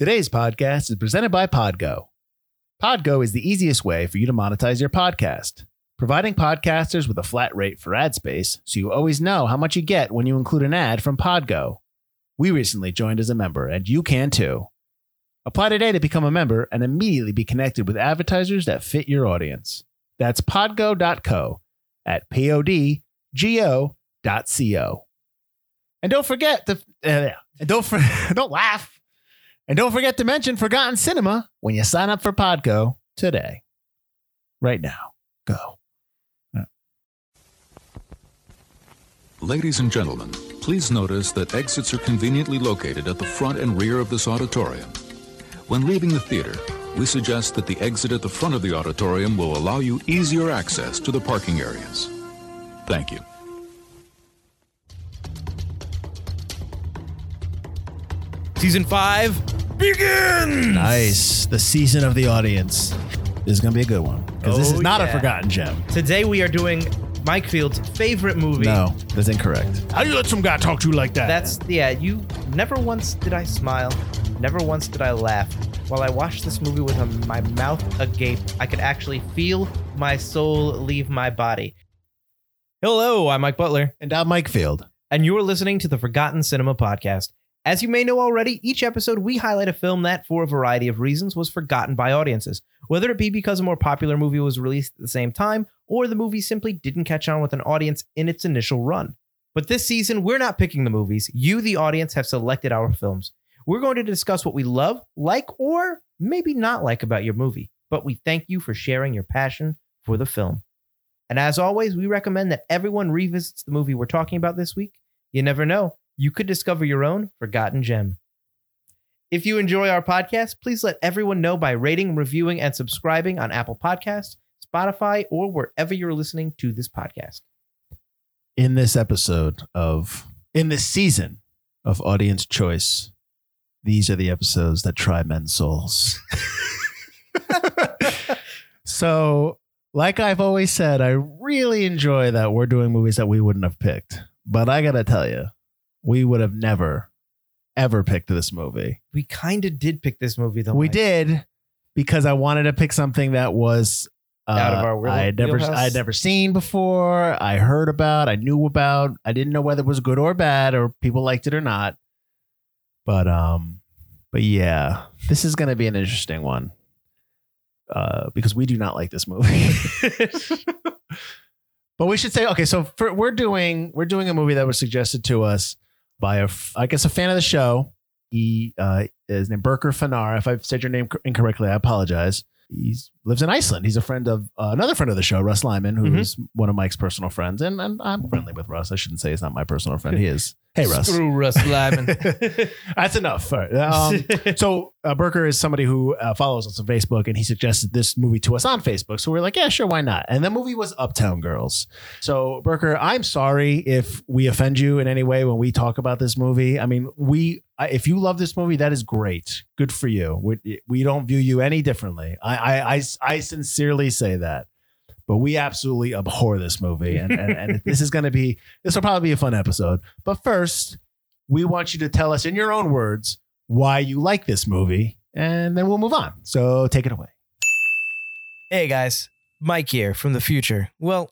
Today's podcast is presented by Podgo. Podgo is the easiest way for you to monetize your podcast, providing podcasters with a flat rate for ad space so you always know how much you get when you include an ad from Podgo. We recently joined as a member, and you can too. Apply today to become a member and immediately be connected with advertisers that fit your audience. That's podgo.co at podgo.co. And don't forget to uh, don't for, don't laugh. And don't forget to mention Forgotten Cinema when you sign up for Podgo today. Right now. Go. Ladies and gentlemen, please notice that exits are conveniently located at the front and rear of this auditorium. When leaving the theater, we suggest that the exit at the front of the auditorium will allow you easier access to the parking areas. Thank you. Season five begins. Nice. The season of the audience. This is going to be a good one because this Oh, is not a yeah. forgotten gem. Today we are doing Mike Field's favorite movie. No, that's incorrect. How do you let some guy talk to you like that? That's yeah. You never once did I smile. Never once did I laugh. While I watched this movie with a, my mouth agape, I could actually feel my soul leave my body. Hello, I'm Mike Butler, and I'm Mike Field. and you're listening to the Forgotten Cinema Podcast. As you may know already, each episode we highlight a film that, for a variety of reasons, was forgotten by audiences, whether it be because a more popular movie was released at the same time, or the movie simply didn't catch on with an audience in its initial run. But this season, we're not picking the movies. You, the audience, have selected our films. We're going to discuss what we love, like, or maybe not like about your movie. But we thank you for sharing your passion for the film. And as always, we recommend that everyone revisits the movie we're talking about this week. You never know, you could discover your own forgotten gem. If you enjoy our podcast, please let everyone know by rating, reviewing, and subscribing on Apple Podcasts, Spotify, or wherever you're listening to this podcast. In this episode of, in this season of Audience Choice, these are the episodes that try men's souls. so, like I've always said, I really enjoy that we're doing movies that we wouldn't have picked. But I got to tell you, we would have never, ever picked this movie. We kind of did pick this movie, though. we Mike. did because I wanted to pick something that was uh, Out of our wheel- I had never wheelhouse? I had never seen before. I heard about, I knew about. I didn't know whether it was good or bad or people liked it or not. But um, but yeah, this is going to be an interesting one. Uh, because we do not like this movie. but we should say okay. So for, we're doing we're doing a movie that was suggested to us by a, I guess a fan of the show. He uh, is named Berker Fanar. If I've said your name incorrectly, I apologize. He lives in Iceland. He's a friend of uh, another friend of the show, Russ Lyman, who's one of Mike's personal friends, and, and I'm friendly with Russ. I shouldn't say he's not my personal friend. He is. Hey, Russ. Screw Russ Lyman. That's enough. Right. Um, so uh, Berker is somebody who uh, follows us on Facebook, and he suggested this movie to us on Facebook. So we're like, yeah, sure, why not? And the movie was Uptown Girls. So Berker, I'm sorry if we offend you in any way when we talk about this movie. I mean, we if you love this movie, that is great. Good for you. We, we don't view you any differently. I, I I I sincerely say that. But we absolutely abhor this movie, and, and, and this is going to be this will probably be a fun episode. But first, we want you to tell us in your own words why you like this movie, and then we'll move on. So take it away. Hey guys, Mike here from the future. Well,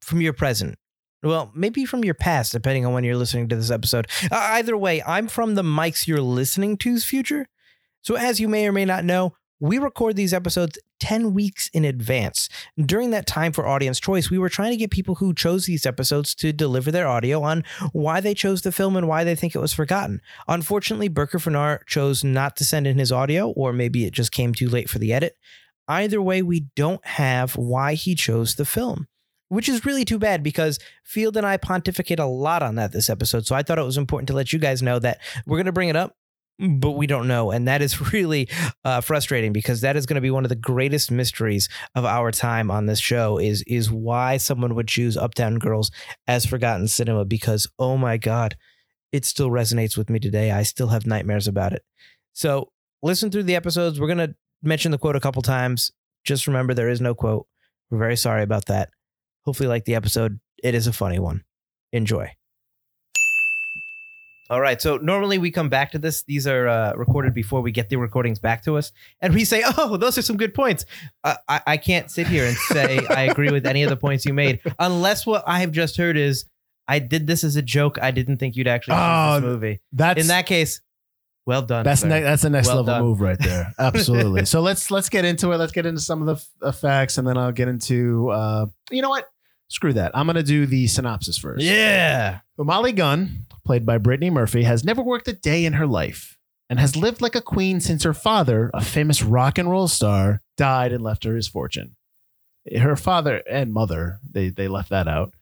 from your present. Well, maybe from your past, depending on when you're listening to this episode. Uh, either way, I'm from the mics you're listening to's future. So, as you may or may not know, we record these episodes 10 weeks in advance. During that time for audience choice, we were trying to get people who chose these episodes to deliver their audio on why they chose the film and why they think it was forgotten. Unfortunately, Berker Fanar chose not to send in his audio, or maybe it just came too late for the edit. Either way, we don't have why he chose the film, which is really too bad because Field and I pontificate a lot on that this episode. So I thought it was important to let you guys know that we're going to bring it up, but we don't know. And that is really uh, frustrating because that is going to be one of the greatest mysteries of our time on this show is, is why someone would choose Uptown Girls as forgotten cinema because, oh my God, it still resonates with me today. I still have nightmares about it. So listen through the episodes. We're going to mention the quote a couple times. Just remember there is no quote. We're very sorry about that. Hopefully, like the episode. It is a funny one. Enjoy. All right. So normally we come back to this. These are uh, recorded before we get the recordings back to us, and we say, "Oh, those are some good points." Uh, I I can't sit here and say I agree with any of the points you made, unless what I have just heard is I did this as a joke. I didn't think you'd actually Oh, this movie. That's In that case, well done. That's ne- that's the next Well level done. move right there. Absolutely. so let's let's get into it. Let's get into some of the f- facts, and then I'll get into. Uh, you know what? Screw that. I'm gonna do the synopsis first. yeah. Molly Gunn, played by Brittany Murphy, has never worked a day in her life and has lived like a queen since her father, a famous rock and roll star, died and left her his fortune. Her father and mother, they they left that out.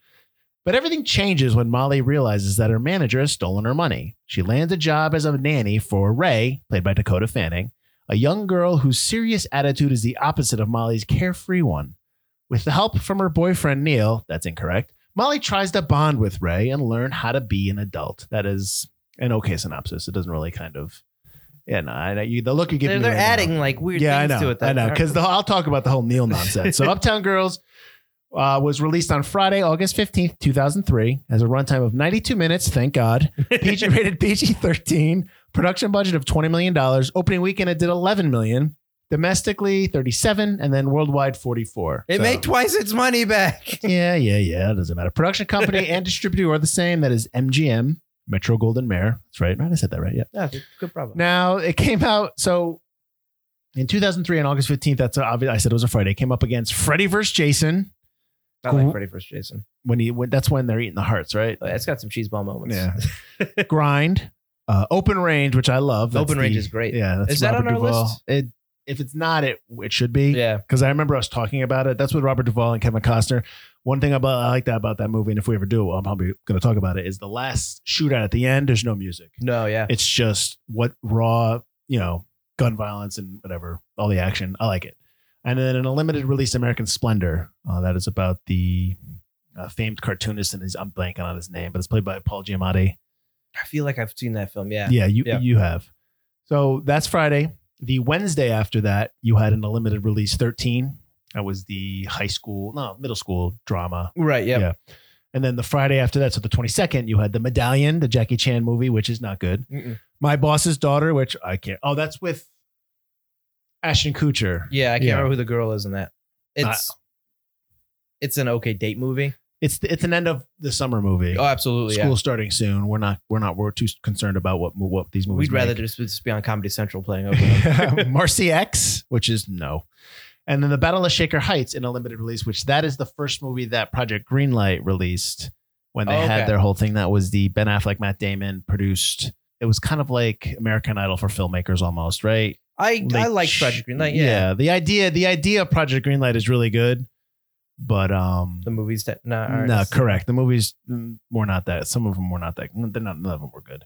But everything changes when Molly realizes that her manager has stolen her money. She lands a job as a nanny for Ray, played by Dakota Fanning, a young girl whose serious attitude is the opposite of Molly's carefree one. With the help from her boyfriend Neil, that's incorrect, Molly tries to bond with Ray and learn how to be an adult. That is an okay synopsis. It doesn't really kind of, yeah, no, I know you, the look you give They're, me. they're right now- adding like weird yeah, I things know, to it. That I know, because I'll talk about the whole Neil nonsense. So, Uptown Girls uh, was released on Friday, August fifteenth, two thousand three, has a runtime of ninety-two minutes. Thank God. PG rated PG thirteen. Production budget of twenty million dollars. Opening weekend, it did eleven million. Domestically, thirty-seven, and then worldwide, forty-four. it So- made twice its money back. yeah, yeah, yeah. It doesn't matter. Production company and distributor are the same. That is MGM, Metro Goldwyn Mayer. That's right. Right, I said that right. Yeah. Yeah, good problem. Now it came out so in 2003 on August 15th. That's obvious. I said it was a Friday. It came up against Freddy vs. Jason I like Freddy vs. Jason. when he when that's when they're eating the hearts, right? Oh, yeah, it's got some cheese ball moments. Yeah. Grind, uh, Open Range, which I love. That's Open Range is great. Yeah, that's Is that Robert on our Duvall. list? It if it's not, it it should be. yeah. because I remember us talking about it. That's with Robert Duvall and Kevin Costner. One thing about I like that about that movie, and if we ever do, I'm probably going to talk about it. Is the last shootout at the end? There's no music. No, yeah. It's just what raw, you know, gun violence and whatever, all the action. I like it. And then in a limited release, American Splendor. Uh, that is about the uh, famed cartoonist, and his, I'm blanking on his name, but it's played by Paul Giamatti. I feel like I've seen that film. Yeah. Yeah, you Yeah. you have. So that's Friday. The Wednesday after that, you had an unlimited release 13. That was the high school, no, middle school drama. Right. Yeah. Yeah. And then the Friday after that, so the 22nd, you had the Medallion, the Jackie Chan movie, which is not good. Mm-mm. My Boss's Daughter, which I can't. Oh, that's with Ashton Kutcher. Yeah. I can't Yeah. remember who the girl is in that. It's it's an okay date movie. It's it's an end of the summer movie. Oh, absolutely. School Yeah. starting soon. We're not we're not we're too concerned about what what these movies. We'd rather just, just be on Comedy Central playing over. Marci X, which is no. And then the Battle of Shaker Heights in a limited release, which that is the first movie that Project Greenlight released when they Oh, had their whole thing. That was the Ben Affleck, Matt Damon produced. It was kind of like American Idol for filmmakers almost, right? I I like Project Greenlight. Yeah. The idea the idea of Project Greenlight is really good. But um The movies that no, aren't- no, correct. The movies mm, were not that. Some of them were not that. They're not. None of them were good.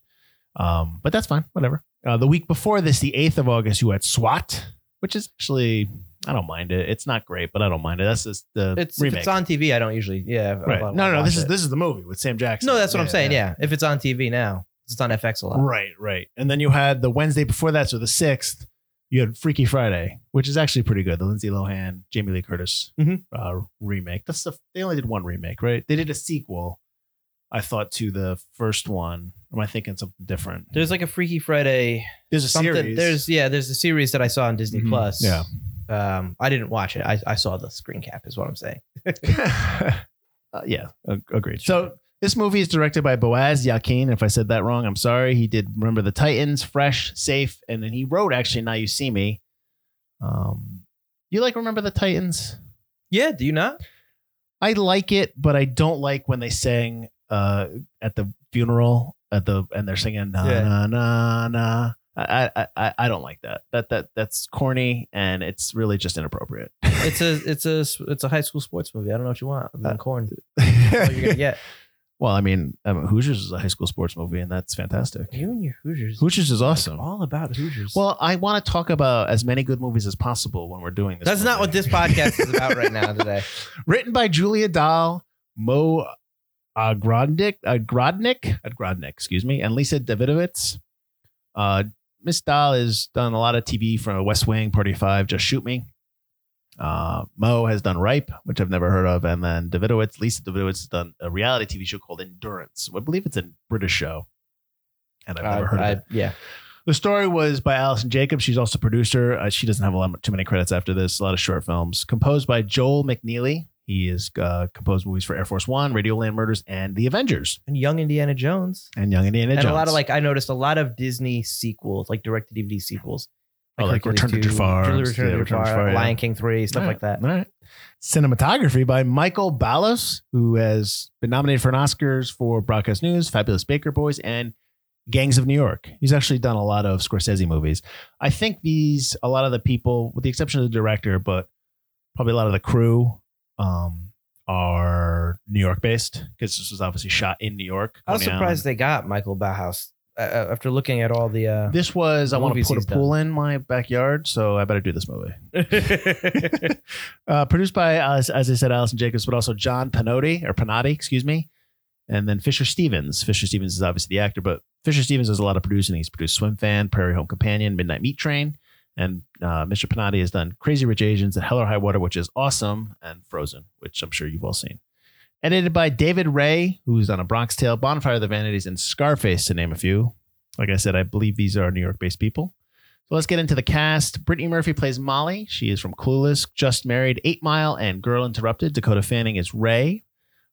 Um, but that's fine. Whatever. Uh, the week before this, the eighth of August, you had SWAT, which is actually I don't mind it. It's not great, but I don't mind it. That's just the It's if it's on TV. I don't usually. Yeah. right. No, no, watch This is this is the movie with Sam Jackson. No, that's what I'm saying. Yeah. If it's on TV now, it's on FX a lot. Right, right. And then you had the Wednesday before that, so the sixth, you had Freaky Friday, which is actually pretty good. The Lindsay Lohan, Jamie Lee Curtis Mhm. uh, remake. That's the they only did one remake, right? They did a sequel. I thought to the first one. Am I thinking something different? There's like a Freaky Friday. There's a Something. series. There's yeah. There's a series that I saw on Disney Mhm. Plus. Yeah. Um, I didn't watch it. I, I saw the screen cap. Is what I'm saying. uh, yeah, agreed. So this movie is directed by Boaz Yakin. If I said that wrong, I'm sorry. He did Remember the Titans, Fresh, Safe, and then he wrote actually Now You See Me. Um, you like Remember the Titans? Yeah. Do you not? I like it, but I don't like when they sang uh, at the funeral at the and they're singing na Yeah. na na na. I, I I I don't like that. That that that's corny and it's really just inappropriate. It's a it's a it's a high school sports movie. I don't know what you want. other Uh, corn. That's all you're gonna get. Well, I mean, um, Hoosiers is a high school sports movie, and that's fantastic. You and your Hoosiers. Hoosiers is awesome. All about Hoosiers. Well, I want to talk about as many good movies as possible when we're doing this. that's not what this podcast is about right now today. Written by Julia Dahl, Mo Agrodnik, Agrodnik, Agrodnik, excuse me, and Lisa Davidowitz. Uh, Miss Dahl has done a lot of TV from West Wing, Party Five, Just Shoot Me. Uh, Mo has done Ripe, which I've never heard of, and then Davidowitz, Lisa Davidowitz has done a reality TV show called Endurance. I believe it's a British show. and I've never heard I- of it. yeah. The story was by Allison Jacobs. She's also producer. Uh, she doesn't have a lot too many credits after this. A lot of short films. Composed by Joel McNeely. He has uh, composed movies for Air Force One, Radioland Murders, and The Avengers, And Young Indiana Jones. and Young Indiana and Jones. a lot of like I noticed a lot of Disney sequels, like direct to DVD sequels. Oh, like Return to 2, Jafar, Return yeah, to Return to Jafar, yeah. Lion King 3, stuff All like that. All right. Cinematography by Michael Ballhaus, who has been nominated for an Oscars for Broadcast News, Fabulous Baker Boys, and Gangs of New York. He's actually done a lot of Scorsese movies. I think these, a lot of the people, with the exception of the director, but probably a lot of the crew, um, are New York based because this was obviously shot in New York. I was surprised they got Michael Ballhaus uh, uh, after looking at all the. Uh, This was, I want to Movies put a he's pool in my backyard, so I better do this movie. uh, produced by, uh, as I said, Allison Jacobs, but also John Penotti or Penotti, excuse me, and then Fisher Stevens. Fisher Stevens is obviously the actor, but Fisher Stevens does a lot of producing. He's produced Swim Fan, Prairie Home Companion, Midnight Meat Train, and uh, Mr. Penotti has done Crazy Rich Asians and Hell or High Water, which is awesome, and Frozen, which I'm sure you've all seen. Edited by David Ray, who's on A Bronx Tale, Bonfire of the Vanities, and Scarface, to name a few. Like I said, I believe these are New York based people. So let's get into the cast. Brittany Murphy plays Molly. She is from Clueless, Just Married, Eight Mile, and Girl Interrupted. Dakota Fanning is Ray.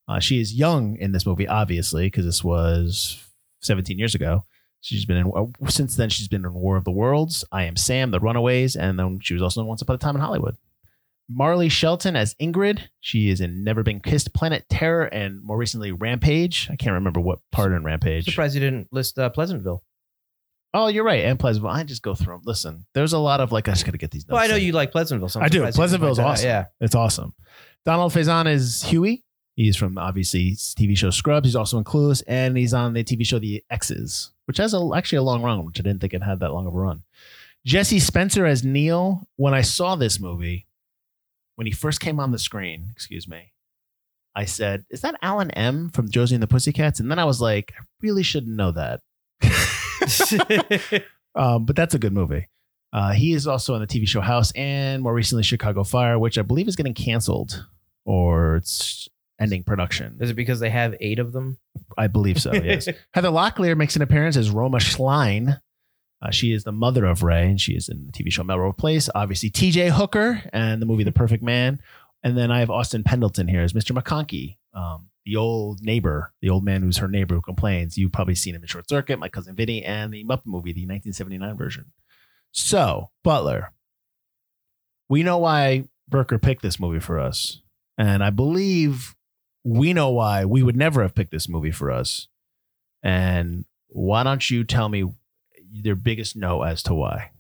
Uh, she is young in this movie, obviously, because this was 17 years ago. She's been in uh, since then. She's been in War of the Worlds, I Am Sam, The Runaways, and then she was also in Once Upon a Time in Hollywood. Marley Shelton as Ingrid. She is in Never Been Kissed, Planet Terror, and more recently Rampage. I can't remember what part in Rampage. surprised you didn't list uh, Pleasantville. Oh, you're right. And Pleasantville. I just go through them. Listen, there's a lot of like, I just got to get these notes. Well, I know in. you like Pleasantville. So I'm I do. surprised you didn't Pleasantville's point that out. awesome. Yeah. It's awesome. Donald Faison is Huey. He's from obviously TV show Scrubs. He's also in Clueless, and he's on the TV show The Exes, which has a, actually a long run, which I didn't think it had that long of a run. Jesse Spencer as Neil. When I saw this movie, when he first came on the screen, excuse me, I said, "Is that Alan M from Josie and the Pussycats?" And then I was like, "I really shouldn't know that." um, but that's a good movie. Uh, he is also on the TV show House and more recently Chicago Fire, which I believe is getting canceled or it's ending production. Is it because they have eight of them? I believe so. Yes. Heather Locklear makes an appearance as Roma Schlein. Uh, she is the mother of Ray, and she is in the TV show Melrose Place. Obviously, T.J. Hooker and the movie The Perfect Man. And then I have Austin Pendleton here as Mr. McConkey, um, the old neighbor, the old man who's her neighbor who complains. You've probably seen him in Short Circuit, My Cousin Vinny, and the Muppet movie, the 1979 version. So, Butler, we know why Berker picked this movie for us. And I believe we know why we would never have picked this movie for us. And why don't you tell me your biggest no as to why?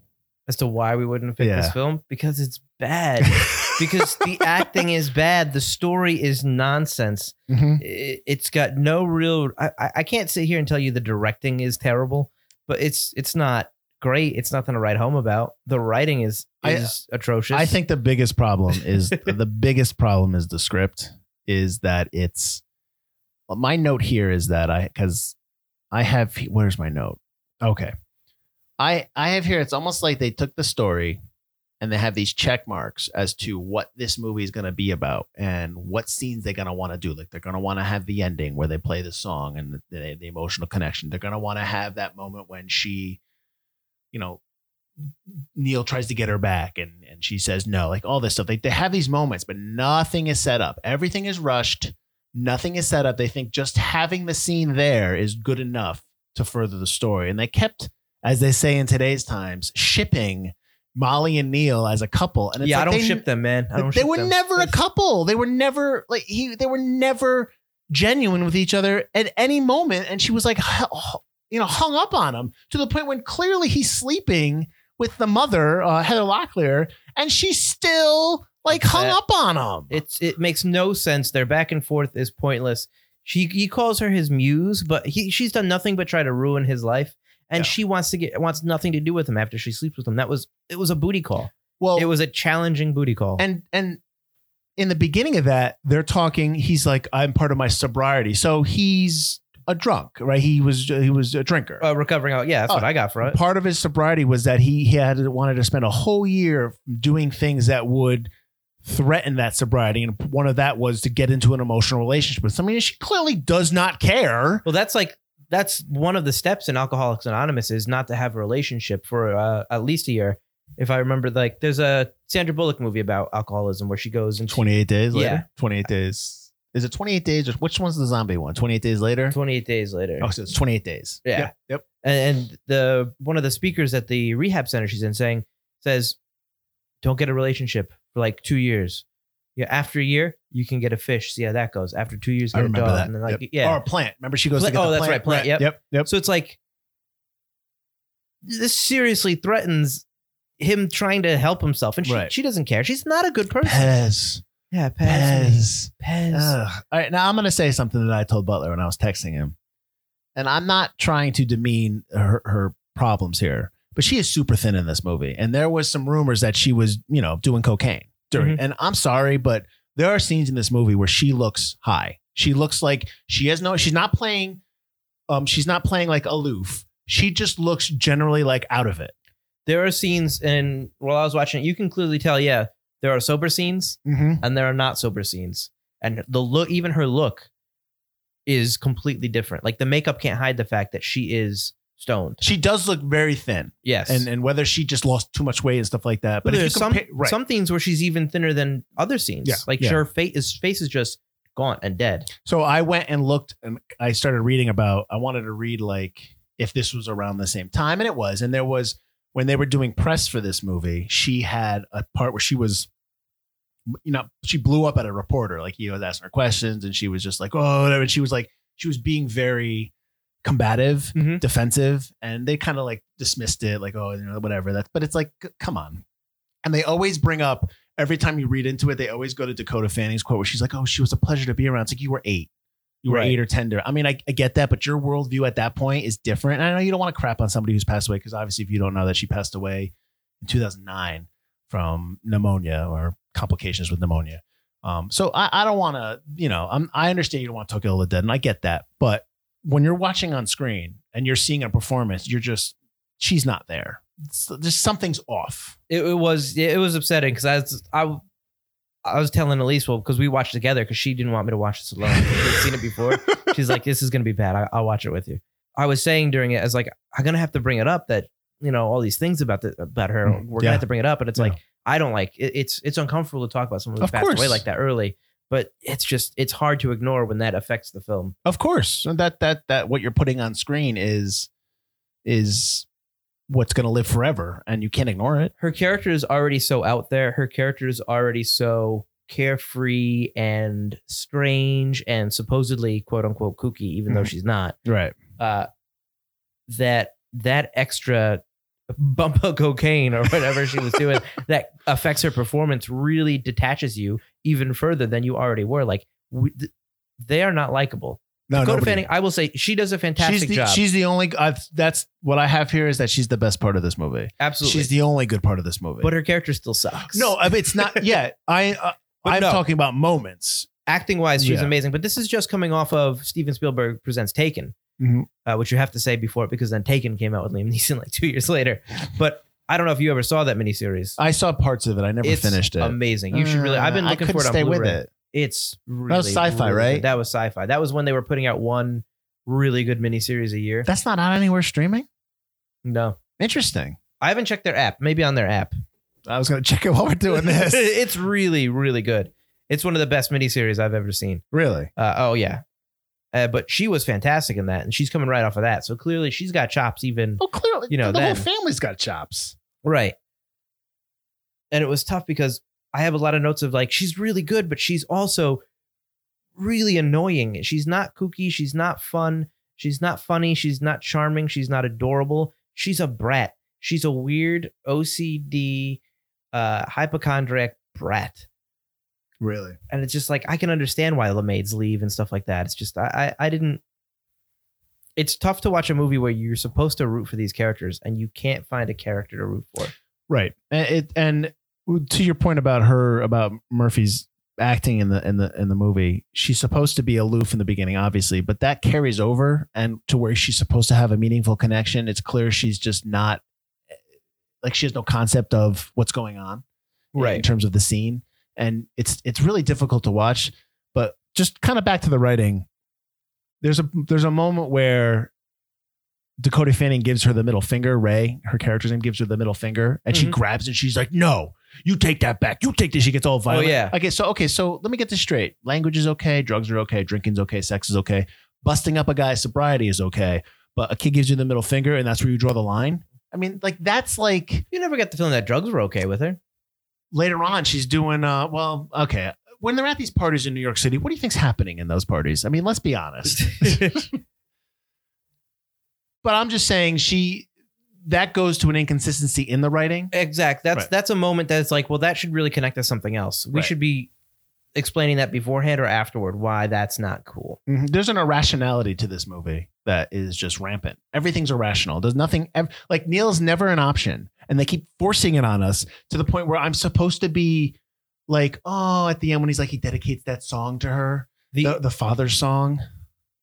As to why we wouldn't have picked Yeah. this film? Because it's bad. because the acting is bad. The story is nonsense. Mhm. I- It's got no real. I, I- I can't sit here and tell you the directing is terrible, but it's it's not great. It's nothing to write home about. The writing is I- is atrocious. I think the biggest problem is the biggest problem is the script is that it's my note here is that I because I have where's my note? Okay. I I have here it's almost like they took the story and they have these check marks as to what this movie is going to be about and what scenes they're going to want to do like they're going to want to have the ending where they play the song and the, the, emotional connection they're going to want to have that moment when she you know Neil tries to get her back and, and she says no, like all this stuff. They, they have these moments, but nothing is set up. Everything is rushed. Nothing is set up. They think just having the scene there is good enough to further the story. And they kept, as they say in today's times, shipping Molly and Neil as a couple. And it's yeah, like I don't they, ship them, man. I don't they were them. never a couple. They were never like he. They were never genuine with each other at any moment. And she was like, you know, hung up on him to the point when clearly he's sleeping with the mother, uh, Heather Locklear, and she's still like hung Upset. up on him. It's it makes no sense. Their back and forth is pointless. She he calls her his muse, but he she's done nothing but try to ruin his life, and Yeah. she wants to get wants nothing to do with him after she sleeps with him. That was it was a booty call. well, It was a challenging booty call. and and in the beginning of that, they're talking. He's like, I'm part of my sobriety, so he's a drunk, right? He was he was a drinker. uh, recovering out, yeah, that's Oh, what I got for it. part of his sobriety was that he, he had wanted to spend a whole year doing things that would threaten that sobriety and one of that was to get into an emotional relationship with somebody and she clearly does not care Well, that's like that's one of the steps in Alcoholics Anonymous is not to have a relationship for uh, at least a year. If I remember, like there's a Sandra Bullock movie about alcoholism where she goes and 28 days later? Yeah. 28 days. Is it 28 days or which one's the zombie one? 28 days later? 28 days later. Oh, so it's 28 days. Yeah. Yep. yep. and, and the one of the speakers at the rehab center she's in saying says don't get a relationship for like two years yeah after a year you can get a fish see how that goes after two years I get a remember dog that. and then like Yep. yeah Or a plant. Remember she goes Pla- to get oh, the that's plant? right, plant, yep. Yep. Yep. so it's like this seriously threatens him trying to help himself and she, Right. she doesn't care she's not a good person Pez. yeah Pez Pez. Pez Ugh. All right, now I'm going to say something that I told Butler when I was texting him, and I'm not trying to demean her, her problems here, but she is super thin in this movie, and there was some rumors that she was, you know, doing cocaine during. Mhm. And I'm sorry, but there are scenes in this movie where she looks high. She looks like she has no. She's not playing. Um, she's not playing like aloof. She just looks generally like out of it. there are scenes and while i was watching it you can clearly tell yeah there are sober scenes Mm-hmm. and there are not sober scenes. And the look, even her look, is completely different. Like the makeup can't hide the fact that she is stoned. She does look very thin, Yes, and and whether she just lost too much weight and stuff like that. but But if you there's some right. some things where she's even thinner than other scenes. Yeah, like yeah. her face is face is just gaunt and dead. So I went and looked and I started reading about I wanted to read like if this was around the same time and it was and there was when they were doing press for this movie she had a part where she was you know she blew up at a reporter like he was asking her questions and she was just like oh whatever and she was like she was being very combative Mhm. defensive and they kind of like dismissed it like oh you know whatever that's but it's like c- come on and they always bring up every time you read into it they always go to Dakota Fanning's quote where she's like oh she was a pleasure to be around it's like you were eight you were Right. eight or ten I mean I, I get that but your worldview at that point is different and I know you don't want to crap on somebody who's passed away because obviously if you don't know that she passed away in 2009 from pneumonia or complications with pneumonia um, so I, I don't want to, you know, I'm, I understand you don't want to talk ill of the dead, and I get that. But when you're watching on screen and you're seeing a performance, you're just, she's not there. Just something's off. It, it was it was upsetting because I was I. I was telling Elise, well, because we watched together because she didn't want me to watch this alone. She'd seen it before. She's like, this is going to be bad. I, I'll watch it with you. I was saying during it, I was like, I'm going to have to bring it up that, you know, all these things about the, about her, Mm, we're gonna have to bring it up. But it's Yeah. like, I don't like it, it's, it's uncomfortable to talk about someone who Of passed away like that early, but it's just, it's hard to ignore when that affects the film. Of course, that that that what you're putting on screen is is what's going to live forever, and you can't ignore it. Her character is already so out there. Her character is already so carefree and strange and supposedly quote unquote kooky, even though Mhm. she's not. Right. uh, that that extra bump of cocaine or whatever she was doing that affects her performance really detaches you even further than you already were. Like we, th- they are not likable. No, Dakota nobody- Fanning, I will say, she does a fantastic She's the, job. she's the only. I've, that's what I have here is that she's the best part of this movie. Absolutely, She's the only good part of this movie. but her character still sucks. no, I mean, it's not. Yeah, I. Uh, I'm no. talking about moments. acting wise, she's Yeah. amazing. But this is just coming off of Steven Spielberg presents Taken, Mhm. uh, which you have to say before because then Taken came out with Liam Neeson like two years later. But I don't know if you ever saw that miniseries. I saw parts of it. I never it's finished it. amazing. You should really. I've been Uh, looking I for it couldn't on stay with Blu-ray. it. It's really, was sci-fi, really right? good. That was sci-fi. That was when they were putting out one really good miniseries a year. That's not out anywhere streaming. No, Interesting. I haven't checked their app. Maybe on their app. I was gonna check it while we're doing this. it's really, really good. It's one of the best miniseries I've ever seen. really? Uh, oh yeah, uh, but she was fantastic in that, and she's coming right off of that. So clearly, she's got chops. Even oh, clearly, You know, the whole family's got chops. right. And it was tough because I have a lot of notes of like she's really good, but she's also really annoying. She's not kooky. She's not fun. She's not funny. She's not charming. She's not adorable. She's a brat. She's a weird OCD, uh, hypochondriac brat. Really? And it's just like I can understand why the maids leave and stuff like that. It's just I I, I didn't. It's tough to watch a movie where you're supposed to root for these characters and you can't find a character to root for. Right. And it and to your point about her about Murphy's acting in the in the in the movie, she's supposed to be aloof in the beginning, obviously, but that carries over and to where she's supposed to have a meaningful connection. It's clear she's just not eh, like she has no concept of what's going on eh, right. in terms of the scene. And it's it's really difficult to watch. But just kind of back to the writing, there's a there's a moment where Dakota Fanning gives her the middle finger. Ray, her character's name, gives her the middle finger, and she Mhm. grabs and She's like, "No, you take that back. You take this." She gets all violent. Oh, yeah. Okay, so okay, so let me get this straight. Language is okay. Drugs are okay. Drinking's okay. Sex is okay. Busting up a guy's sobriety is okay. But a kid gives you the middle finger, and that's where you draw the line. I mean, like that's like You never got the feeling that drugs were okay with her. Later on she's doing. uh Well, okay. When they're at these parties in New York City, what do you think's happening in those parties? I mean, let's be honest. But I'm just saying she that goes to an inconsistency in the writing. Exact. That's Right. that's a moment that's like, well, that should really connect to something else. We Right. should be explaining that beforehand or afterward why that's not cool. Mhm. There's an irrationality to this movie that is just rampant. Everything's irrational. There's nothing ev- like Neil's never an option, and they keep forcing it on us to the point where I'm supposed to be like, oh, at the end when he's like he dedicates that song to her, The, the, the father's song,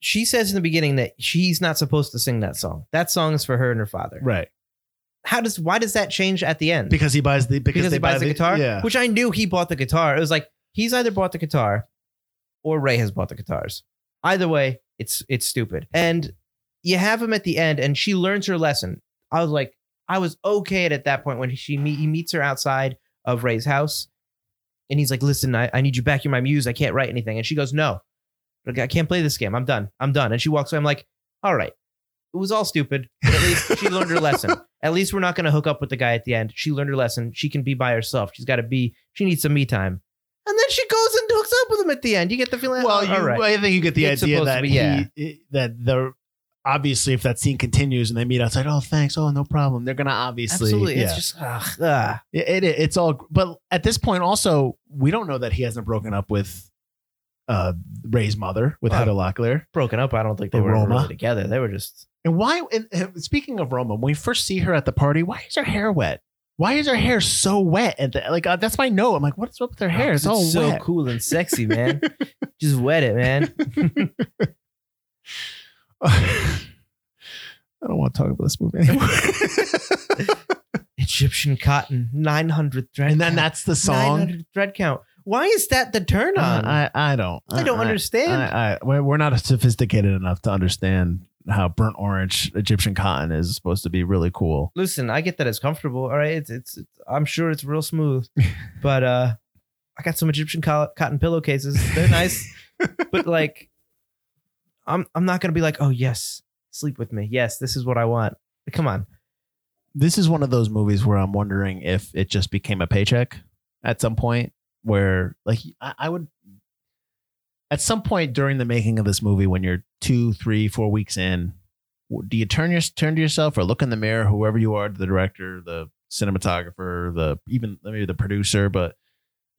she says in the beginning that she's not supposed to sing that song. That song is for her and her father. right? How does why does that change at the end? Because he buys the because, because they he buys buy the, guitar, Yeah, which I knew he bought the guitar. It was like he's either bought the guitar or Ray has bought the guitars. Either way, it's it's stupid. And you have him at the end, and she learns her lesson. I was like, I was okay at, at that point when she meet, he meets her outside of Ray's house, and he's like, "Listen, I, I need you back. You're my muse. I can't write anything." And she goes, "No, I can't play this game. I'm done. I'm done." And she walks away. I'm like, "All right." It was all stupid, but at least she learned her lesson. At least we're not going to hook up with the guy at the end. She learned her lesson. She can be by herself. She's got to be. She needs some me time. And then she goes up with him at the end. You get the feeling. well, oh, you, right. I think you get the It's idea that be, yeah. he that the obviously if that scene continues and they meet outside, oh thanks, oh no problem, they're gonna obviously Absolutely. yeah. It's just ugh, ugh. It, it it's all but at this point also we don't know that he hasn't broken up with uh Ray's mother with Well, Heather Locklear. broken up. I don't think they were really together. They were just. And why and, and speaking of Roma, when we first see her at the party, why is her hair wet? Why is her hair so wet? The, like uh, that's my note. I'm like, what's up with her hair? It's all so wet. cool and sexy, man. just wet it, man. I don't want to talk about this movie anymore. Egyptian cotton, nine hundred thread. and then count. that's the song. 900 thread count. Why is that the turn on? Uh, I I don't I don't understand. I, I, we're not sophisticated enough to understand how burnt orange Egyptian cotton is supposed to be really cool. Listen, I get that it's comfortable. All right, it's, it's, it's I'm sure it's real smooth, but uh, I got some Egyptian co- cotton pillowcases. They're nice, but like, I'm I'm not gonna be like, oh yes, sleep with me. Yes, this is what I want. Come on. This is one of those movies where I'm wondering if it just became a paycheck at some point. Where like I, I would at some point during the making of this movie, when you're two, three, four weeks in, do you turn your turn to yourself or look in the mirror, whoever you are, the director, the cinematographer, the even maybe the producer, but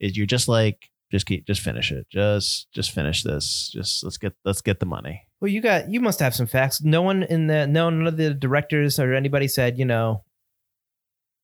is you're just like just keep just finish it, just just finish this, just let's get let's get the money. Well, you got you must have some facts. No one in the no none of the directors or anybody said, you know,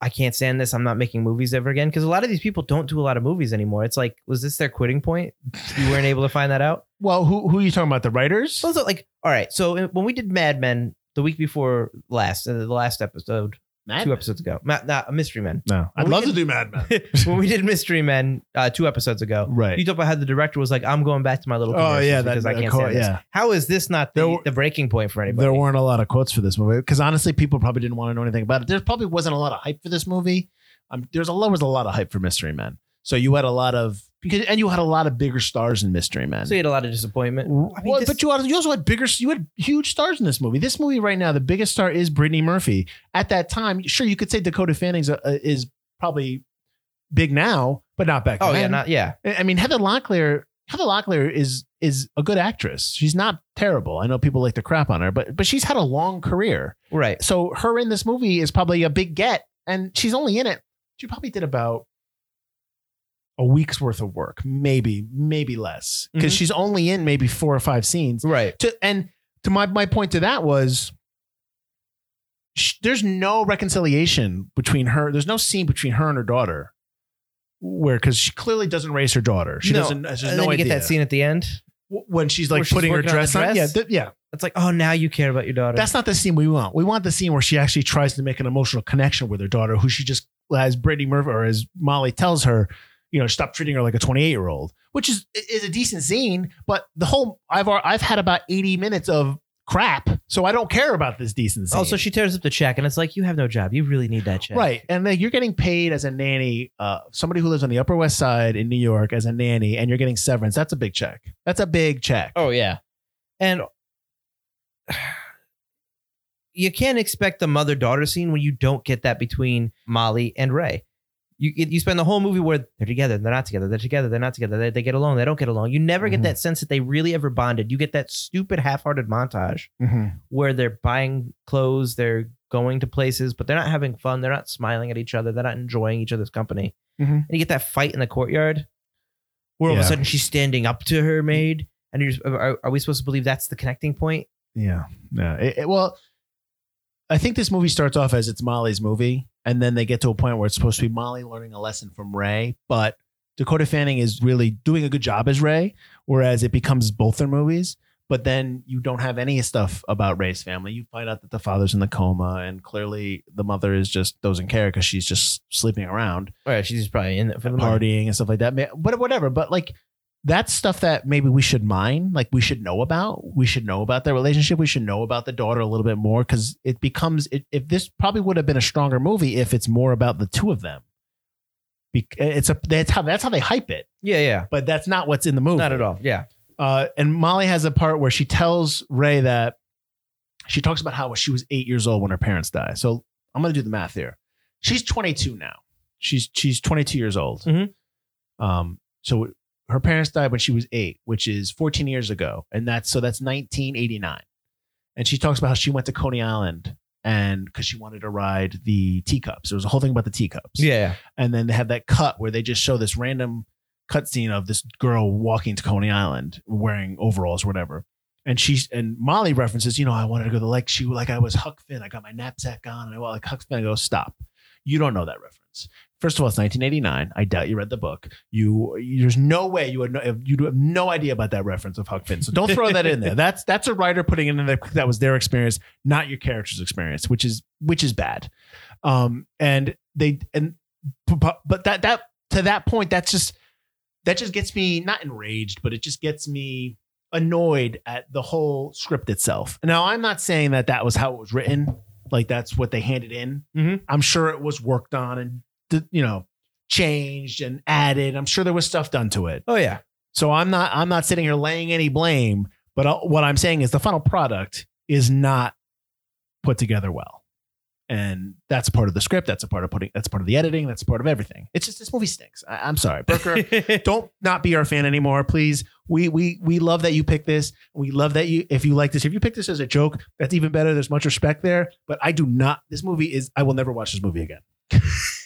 I can't stand this. I'm not making movies ever again. Because a lot of these people don't do a lot of movies anymore. It's like, was this their quitting point? You weren't able to find that out. Well, who who are you talking about? The writers? Like, all right. So uh, when we did Mad Men the week before last, uh, the last episode, Mad two Men? episodes ago, Ma- not Mystery Men. No, I'd When we love to did- do Mad Men. when we did Mystery Men uh, two episodes ago, Right. you talked about how the director was like, "I'm going back to my little." Oh commercials yeah, that, because I that can't quote, stand this. yeah. How is this not the, There were- the breaking point for anybody? There weren't a lot of quotes for this movie because honestly, people probably didn't want to know anything about it. There probably wasn't a lot of hype for this movie. Um, there's a there was a lot of hype for Mystery Men. So you had a lot of because and you had a lot of bigger stars in Mystery Men. so you had a lot of disappointment. I mean, well, this- but you, had, you also had bigger, you had huge stars in this movie. This movie right now, the biggest star is Brittany Murphy. At that time, sure, you could say Dakota Fanning is probably big now, but not back oh then. yeah, not yeah. I I mean, Heather Locklear. Heather Locklear is is a good actress. She's not terrible. I know people like to crap on her, but but she's had a long career. Right. So her in this movie is probably a big get, and she's only in it. She probably did about a week's worth of work, maybe maybe less, because Mhm. she's only in maybe four or five scenes. Right. To and to my my point to that was. sh- There's no reconciliation between her. There's no scene between her and her daughter, where because she clearly doesn't raise her daughter. She No. doesn't. There's and no then you idea get that scene at the end. W- when she's like she's putting her working on dress on. Yeah, th- yeah. It's like, oh, now you care about your daughter. That's not the scene we want. We want the scene where she actually tries to make an emotional connection with her daughter, who she just, as Brittany Murphy or as Molly tells her, you know, stop treating her like a 28 year old, which is is a decent scene. But the whole I've I've had about 80 minutes of crap So I don't care about this decency. Also, she tears up the check, and it's like you have no job. You really need that check, Right. And like you're getting paid as a nanny, uh, somebody who lives on the Upper West Side in New York as a nanny, and you're getting severance. That's a big check. That's a big check. Oh yeah, and you can't expect the mother daughter scene when you don't get that between Molly and Ray. You you spend the whole movie where they're together, they're not together, they're together, they're not together, they, they get along, they don't get along. You never Mhm. get that sense that they really ever bonded. You get that stupid half-hearted montage Mhm. where they're buying clothes, they're going to places, but they're not having fun, they're not smiling at each other, they're not enjoying each other's company. Mhm. And you get that fight in the courtyard where all of a sudden she's standing up to her maid, and you're, are, are we supposed to believe that's the connecting point? Yeah. Yeah. It- it- well, I think this movie starts off as it's Molly's movie, and then they get to a point where it's supposed to be Molly learning a lesson from Ray, but Dakota Fanning is really doing a good job as Ray, whereas it becomes both their movies. But then you don't have any stuff about Ray's family. You find out that the father's in the coma, and clearly the mother is just doesn't care because she's just sleeping around, Oh yeah, she's probably in it for the partying and stuff like that. But whatever. But like that's stuff that maybe we should mind, like we should know about. We should know about their relationship. We should know about the daughter a little bit more because it becomes. It, if this probably would have been a stronger movie if it's more about the two of them. Bec- It's a that's how that's how they hype it, Yeah, yeah. but that's not what's in the movie. Not at all. Yeah. Uh, and Molly has a part where she tells Ray that she talks about how she was eight years old when her parents died. So I'm going to do the math here. She's 22 now. She's she's 22 years old. Mhm. Um, so her parents died when she was eight, which is 14 years ago, and that's so that's 1989. And she talks about how she went to Coney Island and because she wanted to ride the teacups. There was a whole thing about the teacups Yeah. and then they have that cut where they just show this random cutscene of this girl walking to Coney Island wearing overalls or whatever. And she's and Molly references, you know, I wanted to go to the lake. She like I was Huck Finn. I got my knapsack on, and I was like Huck Finn. I go, stop. You don't know that reference. First of all, it's 1989. I doubt you read the book. You, you there's no way you would know. You have no idea about that reference of Huck Finn. So don't throw that in there. That's that's a writer putting it in there. That was their experience, not your character's experience, which is which is bad. Um, and they and but, that that to that point, that's just that just gets me not enraged, but it just gets me annoyed at the whole script itself. Now, I'm not saying that that was how it was written, like that's what they handed in. Mhm. I'm sure it was worked on and you know changed and added. I'm sure there was stuff done to it. Oh yeah. So I'm not I'm not sitting here laying any blame, but uh, what I'm saying is the final product is not put together well. And that's part of the script. That's a part of putting. That's part of the editing. That's part of everything. It's just this movie stinks. I, I'm sorry, Berker. don't not be our fan anymore, please. We we we love that you picked this. We love that you if you like this. If you pick this as a joke, that's even better. There's much respect there. But I do not. This movie is. I will never watch this movie again.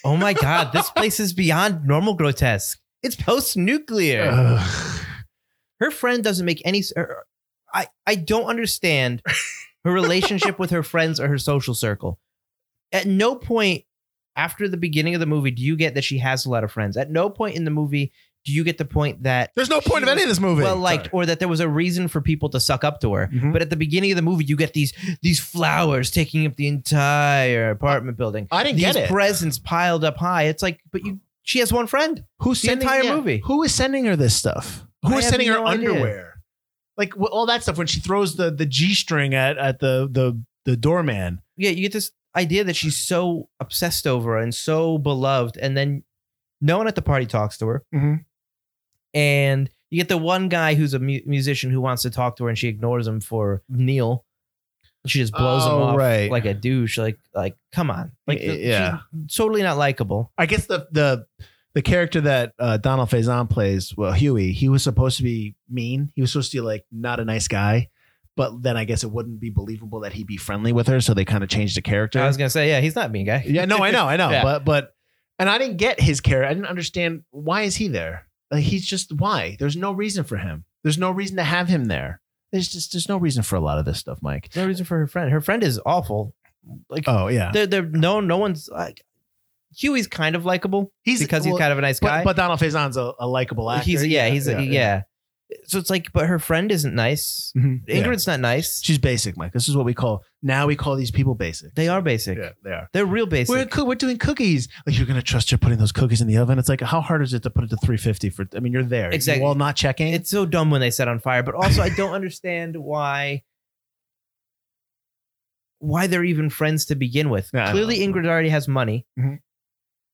Oh my god, this place is beyond normal grotesque. It's post-nuclear. Ugh. her friend doesn't make any. s- her- I I don't understand her relationship with her friends or her social circle. At no point after the beginning of the movie do you get that she has a lot of friends. At no point in the movie do you get the point that There's no point of any of this movie. well liked Sorry. or that there was a reason for people to suck up to her. Mhm. But at the beginning of the movie, you get these these flowers taking up the entire apartment building. I didn't these get it. presents piled up high. It's like, but you she has one friend. Who's the sending entire yeah, movie. Who is sending her this stuff? Who I is have sending her idea. underwear? Like wh- all that stuff when she throws the the g string at at the the the doorman. Yeah, you get this idea that she's so obsessed over and so beloved, and then no one at the party talks to her. Mhm. And you get the one guy who's a mu- musician who wants to talk to her, and she ignores him for Neil. She just blows him Oh, off right. like a douche. Like, like, come on, like, Y- yeah. she's totally not likable. I guess the the the character that uh, Donald Faison plays, well, Huey, he was supposed to be mean. He was supposed to be like not a nice guy. But then I guess it wouldn't be believable that he'd be friendly with her, so they kind of changed the character. I was gonna say, yeah, he's not a mean guy. yeah, no, I know, I know, Yeah. but but and I didn't get his character. I didn't understand why is he there. Like he's just why. There's no reason for him. There's no reason to have him there. There's just there's no reason for a lot of this stuff, Mike. No reason for her friend. Her friend is awful. Like, Oh yeah, they're, they're no, no one's like. Huey's kind of likable he's because he's kind of a nice guy. But, but Donald Faison's a, a likable actor. he's yeah, he's yeah, yeah. So it's like, but her friend isn't nice. Mhm. Ingrid's not nice. She's basic, Mike. This is what we call now. We call these people basic. They are basic. Yeah, they are. They're real basic. We're coo- we're doing cookies. Like you're gonna trust you're putting those cookies in the oven. It's like how hard is it to put it to 350 for? I mean, you're there. Exactly. All not checking. it's so dumb when they set on fire, but also I don't understand why why they're even friends to begin with. Yeah, I Clearly, know. Ingrid already has money. Mhm.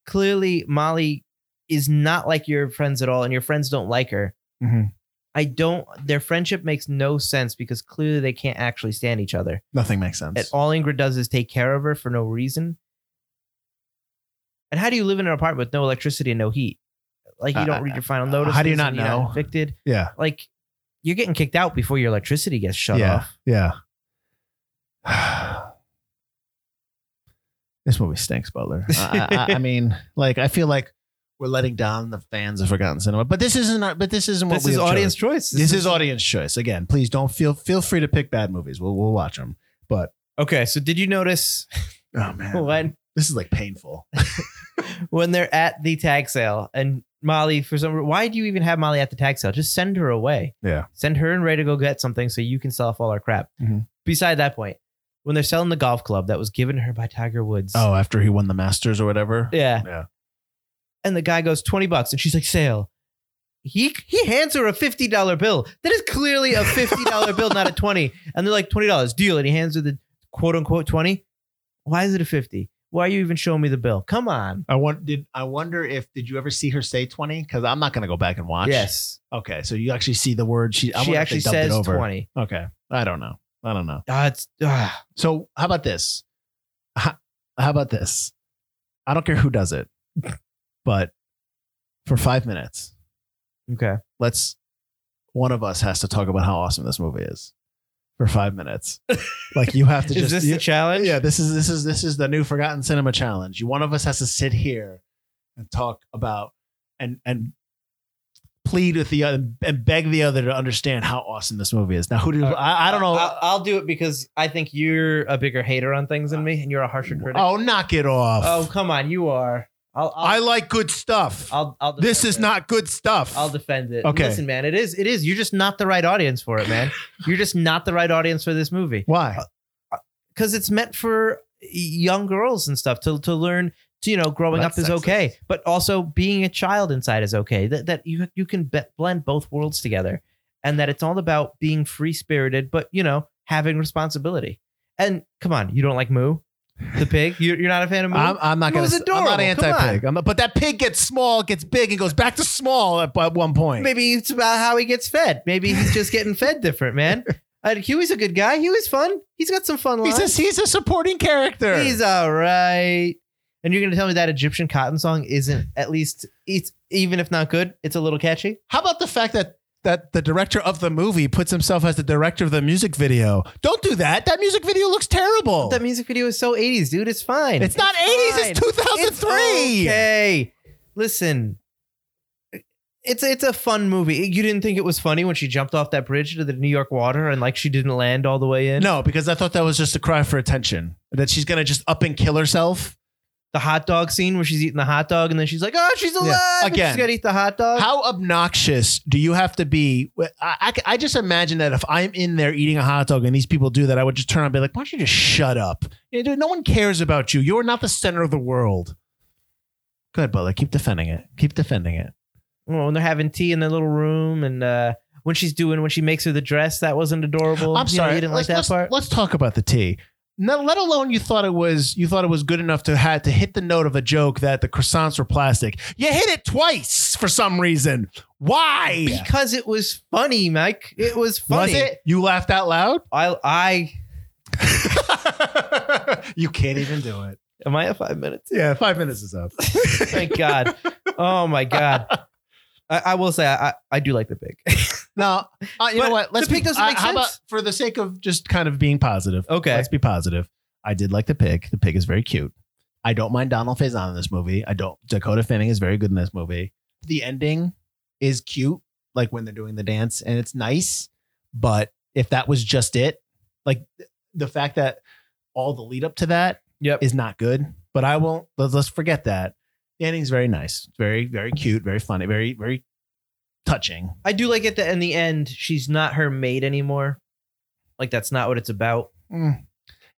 Clearly, Molly is not like your friends at all, and your friends don't like her. Mhm. I don't. Their friendship makes no sense because clearly they can't actually stand each other. Nothing makes sense. And all Ingrid does is take care of her for no reason. And how do you live in an apartment with no electricity and no heat? Like you Uh, don't read your final uh, notice. how do you not you're know? evicted? yeah. Like you're getting kicked out before your electricity gets shut yeah. off. Yeah. this movie stinks, Butler. I, I, I mean, like, I feel like we're letting down the fans of Forgotten Cinema, but this isn't. our- But this isn't what This we is audience chosen. choice. This is audience choice. Again, please don't feel feel free to pick bad movies. We'll we'll watch them. But okay. So did you notice oh man, when this is like painful. when they're at the tag sale and Molly for some reason, why do you even have Molly at the tag sale? Just send her away. Yeah. Send her and Ray to go get something so you can sell off all our crap. Mhm. Beside that point, when they're selling the golf club that was given her by Tiger Woods. Oh, after he won the Masters or whatever. Yeah. Yeah. And the guy goes 20 bucks and she's like, sale. He he hands her a $50 bill. That is clearly a $50 bill, not a 20. And they're like, $20 deal. And he hands her the quote unquote 20. Why is it a 50? Why are you even showing me the bill? Come on. I want. Did I wonder if did you ever see her say twenty? Because I'm not going to go back and watch. Yes. Okay, so you actually see the word she. I she actually says over. 20. Okay, I don't know. I don't know. It's ah. So how about this? How, how about this? I don't care who does it, but for five minutes, okay. let's. One of us has to talk about how awesome this movie is. For five minutes, like you have to Is just. this you- the challenge? yeah, this is this is this is the new Forgotten Cinema Challenge. You one of us has to sit here and talk about and and plead with the other and beg the other to understand how awesome this movie is. Now, who do I, I don't know? I'll, I'll do it because I think you're a bigger hater on things than me, and you're a harsher oh, critic. oh, knock it off! Oh, come on, you are. I'll. I'll I like good stuff. I'll, I'll this is it. not good stuff. I'll defend it. Okay. Listen, man, it is. It is. You're just not the right audience for it, man. you're just not the right audience for this movie Why? Uh, because it's meant for young girls and stuff to to learn. To, you know, growing That's up is sexist. okay, but also being a child inside is okay. That that you you can be- blend both worlds together, and that it's all about being free spirited, but you know, having responsibility. And come on, you don't like Moo, the pig? You're, you're not a fan of Moo? I'm, I'm not gonna. was I'm not anti-pig. I'm not, but that pig gets small, gets big, and goes back to small at, at one point. Maybe it's about how he gets fed. Maybe he's just getting fed different, man. Uh, Huey's a good guy. Huey's fun. He's got some fun lines. He's a he's a supporting character. He's all right. And you're gonna tell me that Egyptian cotton song isn't at least it's even if not good, it's a little catchy. How about the fact that that the director of the movie puts himself as the director of the music video? Don't do that. That music video looks terrible. That music video is so 80s, dude. It's fine. it's not 80s. It's 2003. okay. Listen. It's it's a fun movie. You didn't think it was funny when she jumped off that bridge to the New York water and like she didn't land all the way in? No, because I thought that was just a cry for attention. That she's gonna just up and kill herself. The hot dog scene where she's eating the hot dog and then she's like, "Oh, she's alive!" and Again. she's gotta eat the hot dog. How obnoxious do you have to be? I, I, I just imagine that if I'm in there eating a hot dog and these people do that, I would just turn and be like, "Why don't you just shut up? You know, dude, no one cares about you. You're not the center of the world." Good, Butler. Keep defending it. Keep defending it. Well, when they're having tea in their little room and uh when she's doing when she makes her the dress, that wasn't adorable. I'm You know, sorry. you didn't like let's, that let's- part. Let's talk about the tea. Let alone you thought it was you thought it was good enough to had to hit the note of a joke that the croissants were plastic. You hit it twice for some reason. Why? Because it was funny, Mike. It was funny. Was it? You laughed out loud? I I you can't even do it. am I at five minutes? Yeah, five minutes is up. Thank God. Oh my God. I, I will say I, I I do like the pig. now, uh, you But know what? Let's the be, doesn't uh, make how about sense. for the sake of just kind of being positive? Okay. let's be positive. I did like the pig. The pig is very cute. I don't mind Donald Faison in this movie. I don't. Dakota Fanning is very good in this movie. The ending is cute, like when they're doing the dance, and it's nice. But if that was just it, like the fact that all the lead up to that Yep. is not good. But I won't. Let's, let's forget that. The ending's very nice. Very, very cute. Very funny. Very, very touching. I do like it that in the end she's not her maid anymore. Like that's not what it's about. Mm.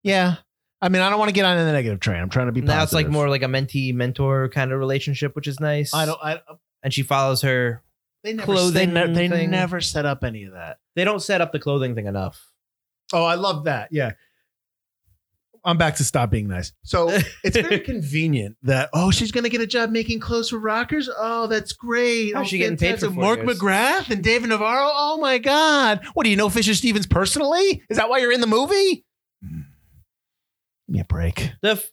Yeah. I mean, I don't want to get on the negative train. I'm trying to be. now it's like more like a mentee mentor kind of relationship, which is nice. I don't. I. and she follows her. They never. Clothing they, ne- they thing. never set up any of that. They don't set up the clothing thing enough. Oh, I love that. Yeah. I'm back to stop being nice. So it's very convenient that oh she's gonna get a job making clothes for rockers. Oh, that's great. How's oh, she getting paid for fantastic. Mark years? McGrath and David Navarro. Oh my god. What do you know Fisher Stevens personally? Is that why you're in the movie? Give me a break. the f-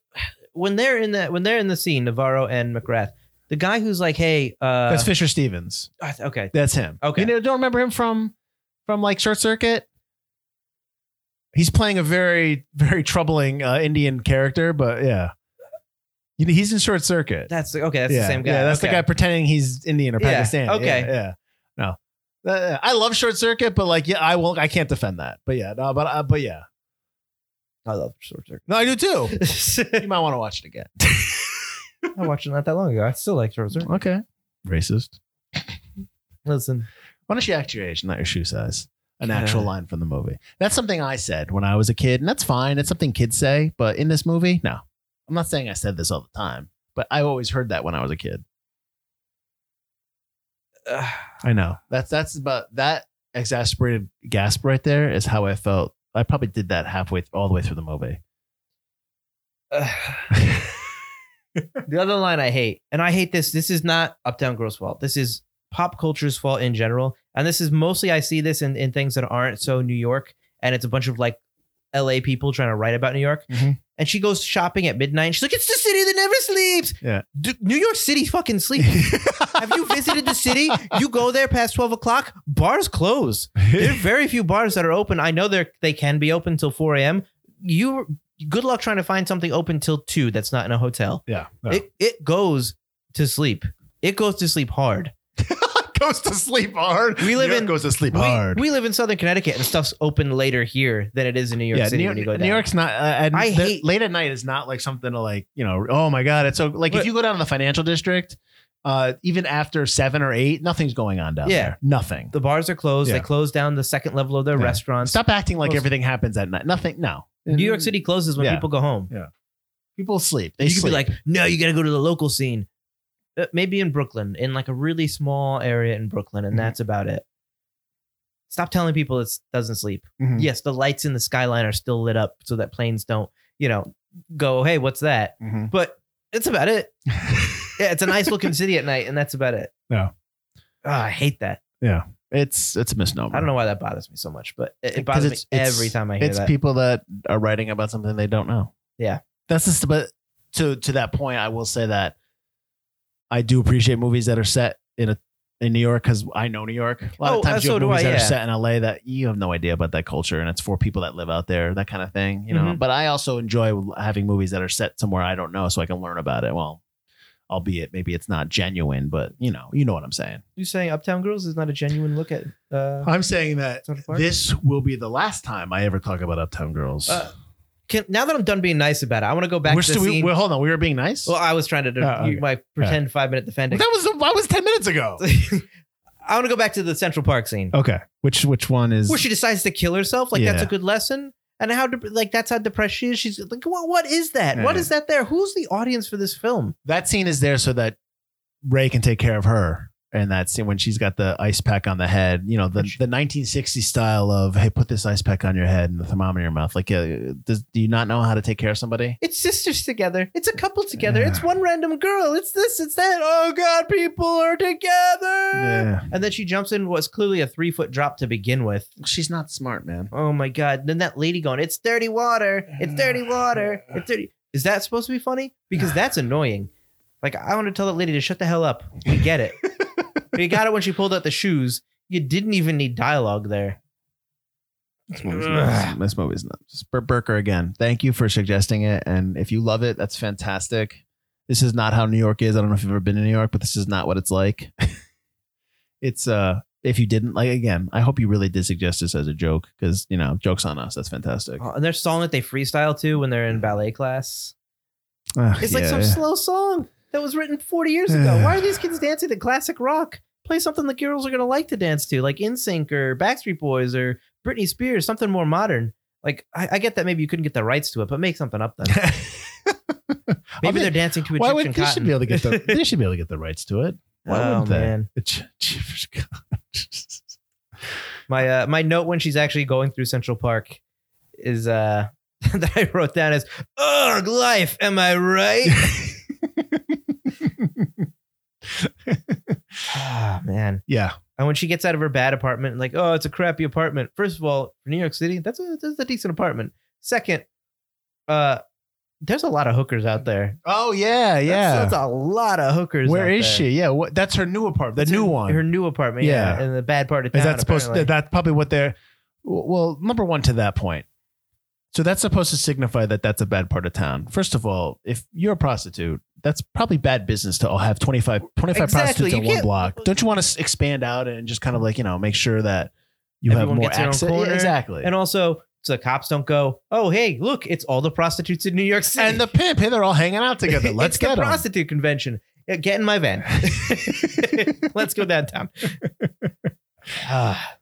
when they're in the when they're in the scene, Navarro and McGrath, the guy who's like, "Hey, uh, That's Fisher Stevens. I okay, That's him. Okay. You know, don't remember him from from like Short Circuit? He's playing a very very troubling uh, Indian character, but yeah. You know, He's in Short Circuit. that's the, okay, that's yeah. the same guy. Yeah, that's Okay. the guy pretending he's Indian or Yeah, Pakistani. okay. Yeah. yeah. No. Uh, I love Short Circuit, but like, yeah, I will. I can't defend that. But yeah, no, but uh, but yeah, I love Short circuit. no, I do too. You might want to watch it again. I watched it not that long ago. I still like Short Circuit. Okay, racist. Listen, Why don't you act your age, not your shoe size? An actual line from the movie. That's something I said when I was a kid, and that's fine. It's something kids say, but in this movie, no. I'm not saying I said this all the time, but I always heard that when I was a kid. uh, I know. That's that's about that exasperated gasp right there is how I felt. I probably did that halfway all the way through the movie. uh, the other line I hate, and I hate this. This is not Uptown Girls' fault. This is pop culture's fault in general, and this is mostly I see this in, in things that aren't so New York, and it's a bunch of like L.A. people trying to write about New York. Mhm. And she goes shopping at midnight. She's like, "It's the city that never sleeps." Yeah. D- New York City fucking sleeps. Have you visited the city? You go there past twelve o'clock. Bars close. There are very few bars that are open. I know they're they can be open till four a.m. You good luck trying to find something open till two that's not in a hotel. yeah. no. It it goes to sleep. It goes to sleep hard. goes to sleep hard. We live New York in- goes to sleep We, hard. we live in Southern Connecticut and stuff's open later here than it is in New York yeah, City New, when you go down. New. York's not. Uh, I the- hate- late at night is not like something to like you know. Oh my god, it's so like But- if you go down to the financial district, uh, even after seven or eight, nothing's going on down Yeah. there. Nothing. the bars are closed. They close down the second level of their Yeah. restaurants. Stop acting like Most- everything happens at night. Nothing. No. New York City closes when Yeah. people go home. Yeah. people sleep. They you could sleep. be like, no, you got to go to the local scene. Uh, maybe in Brooklyn, in like a really small area in Brooklyn, and Mhm. that's about it. Stop telling people it doesn't sleep. Mhm. Yes, the lights in the skyline are still lit up so that planes don't, you know, go, hey, what's that? Mhm. But it's about it. Yeah, it's a nice looking city at night, and that's about it. Yeah. Ah, I hate that. Yeah. It's it's a misnomer. I don't know why that bothers me so much, but it, it 'Cause bothers me it's- it's- every time I hear It's that. people that are writing about something they don't know. Yeah. That's just. But to to that point, I will say that I do appreciate movies that are set in a in New York because I know New York. A lot Oh, of times you have do movies I, that are set in LA that you have no idea about that culture, and it's for people that live out there, that kind of thing. You know. Mhm. But I also enjoy having movies that are set somewhere I don't know, so I can learn about it. Well, albeit maybe it's not genuine, but you know, you know what I'm saying. you saying Uptown Girls is not a genuine look at uh, I'm saying that this will be the last time I ever talk about Uptown Girls. Uh, Can, now that I'm done being nice about it, I want to go back we're to the still, we, well, hold on. We were being nice. well, I was trying to do Oh, okay. my pretend five minute defending. that was that was ten minutes ago. I want to go back to the Central Park scene okay, which which one is? where she decides to kill herself. Like that's Yeah. a good lesson. And how de- like that's how depressed she is. She's like, what? What is that? What Yeah. is that there? Who's the audience for this film? that scene is there so that Ray can take care of her. And that scene when she's got the ice pack on the head, you know, the, the 1960s style of, hey, put this ice pack on your head and the thermometer in your mouth. Like, uh, does, do you not know how to take care of somebody? It's sisters together. It's a couple together. Yeah. It's one random girl. It's this. It's that. Oh God, people are together. Yeah. And then she jumps in what's clearly a three foot drop to begin with. She's not smart, man. Oh my god! Then that lady going, "It's dirty water. It's dirty water. It's dirty." Is that supposed to be funny? Because that's annoying. Like I want to tell that lady to shut the hell up. We get it. We got it when she pulled out the shoes. You didn't even need dialogue there. This movie's Ugh. nuts. This movie's nuts. Burt Berker again. Thank you for suggesting it. And if you love it, that's fantastic. This is not how New York is. I don't know if you've ever been to New York, but this is not what it's like. it's uh if you didn't like again, I hope you really did suggest this as a joke because you know, jokes on us. That's fantastic. Oh, and their song that they freestyle to when they're in ballet class. Ugh, It's like yeah, some yeah. slow song that was written 40 years ago. Why are these kids dancing to classic rock? Play something the girls are gonna like to dance to, like NSYNC or Backstreet Boys or Britney Spears, something more modern. Like I, I get that maybe you couldn't get the rights to it, but make something up then. Maybe I mean, they're dancing to Why Egyptian would they should be able to get the they should be able to get the rights to it? Why Oh, wouldn't they? man. My uh, my note when she's actually going through Central Park is uh that I wrote down as "Ugh, life." Am I right? Ah, man. yeah. And when she gets out of her bad apartment, like, oh, it's a crappy apartment. First of all, for New York City, that's a that's a decent apartment. Second, uh, there's a lot of hookers out there. Oh yeah, yeah. that's, a lot of hookers. Where is there. she? Yeah, what, that's her new apartment. The It's new her- one. Her new apartment. Yeah, Yeah. in the bad part of town. Is that supposed? To, that's probably what they're. Well, number one to that point. So that's supposed to signify that that's a bad part of town. First of all, if you're a prostitute, that's probably bad business to have 25, 25 Exactly. prostitutes You in one can't- block. Don't you want to expand out and just kind of like you know make sure that you Everyone have more gets their own access? corner. Yeah, exactly. and also, so the cops don't go. Oh, hey, look, it's all the prostitutes in New York City. And the pimp, hey, they're all hanging out together. Let's it's get the 'em. prostitute convention. Yeah, Get in my van. Let's go downtown. Ah.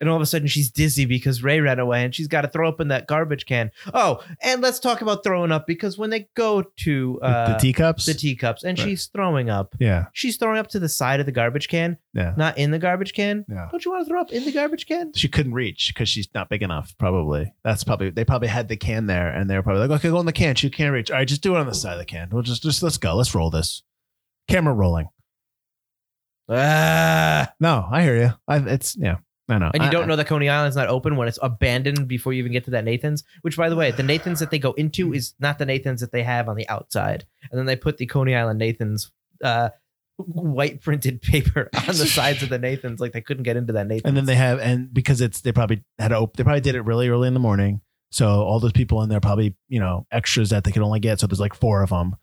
And all of a sudden she's dizzy because Ray ran away and she's got to throw up in that garbage can. Oh, and let's talk about throwing up because when they go to uh, the teacups. the teacups and Right. she's throwing up, yeah, she's throwing up to the side of the garbage can, yeah, not in the garbage can. yeah. Don't you want to throw up in the garbage can? She couldn't reach because she's not big enough. Probably that's probably they probably had the can there and they were probably like, okay, go in the can. She can't reach. All right, just do it on the side of the can. We'll just just let's go. Let's roll this. Camera rolling. Ah. No, I hear you. I, it's yeah. I know. And you I- don't know that Coney Island's not open when it's abandoned before you even get to that Nathan's. Which, by the way, the Nathan's that they go into is not the Nathan's that they have on the outside. And then they put the Coney Island Nathan's uh, white printed paper on the sides of the Nathan's, like they couldn't get into that Nathan's. And then they have and because it's they probably had to op- they probably did it really early in the morning. So all those people in there probably you know extras that they could only get. So there's like four of them.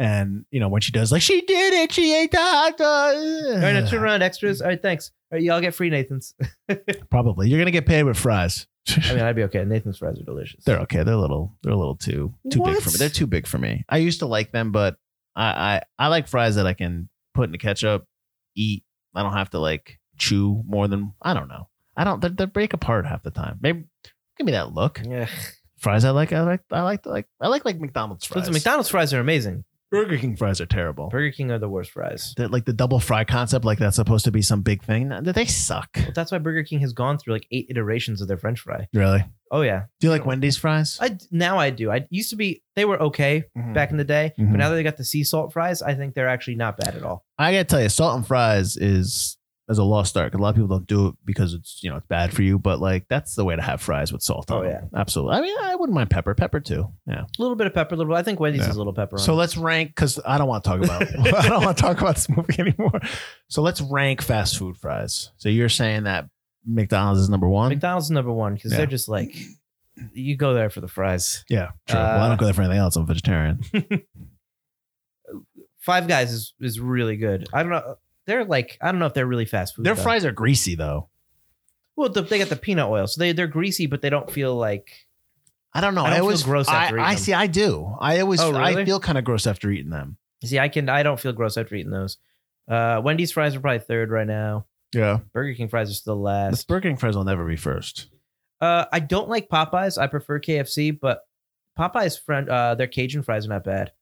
And you know when she does like she did it, she ate the hot dog. All right, now turn around extras. All right, thanks. All right, y'all get free Nathan's. Probably you're gonna get paid with fries. I mean, I'd be okay. Nathan's fries are delicious. They're okay. They're a little. They're a little too too big for me. They're too big for me. I used to like them, but I I, I like fries that I can put in the ketchup, eat. I don't have to like chew more than I don't know. I don't. They, they break apart half the time. Maybe give me that look. yeah. Fries I like. I like. I like like. I like like McDonald's fries. McDonald's fries are amazing. Burger King fries are terrible. Burger King are the worst fries. That like the double fry concept, like that's supposed to be some big thing. They suck. But that's why Burger King has gone through like eight iterations of their French fry. Really? Oh yeah, Do you like Wendy's fries? I now I do. I used to be they were okay Mhm. back in the day, Mhm. but now that they got the sea salt fries, I think they're actually not bad at all. I gotta tell you, salt and fries is is a lost art. A lot of people don't do it because it's you know it's bad for you, but like that's the way to have fries with salt. Oh, on them. absolutely. I mean, I wouldn't mind pepper, pepper too. Yeah. A little bit of pepper, a little. I think Wendy's Yeah. is a little pepper. So it. let's rank because I don't want to talk about I don't want to talk about this movie anymore. So let's rank fast food fries. So you're saying that McDonald's is number one? McDonald's is number one because Yeah. they're just like you go there for the fries. yeah, true. well, I Uh, don't go there for anything else. I'm a vegetarian. Five Guys is is really good. I don't know. They're like I don't know if they're really fast food. Their though. fries are greasy though. Well, the, they got the peanut oil, so they they're greasy, but they don't feel like. I don't know. I I, don't feel always gross after I, I see. I do. I always. Oh, really? I feel kind of gross after eating them. See, I can. I don't feel gross after eating those. Uh, Wendy's fries are probably third right now. Yeah. Burger King fries are still The last. Burger King fries will never be first. Uh, I don't like Popeyes. I prefer KFC, but Popeyes friend, uh, their Cajun fries are not bad.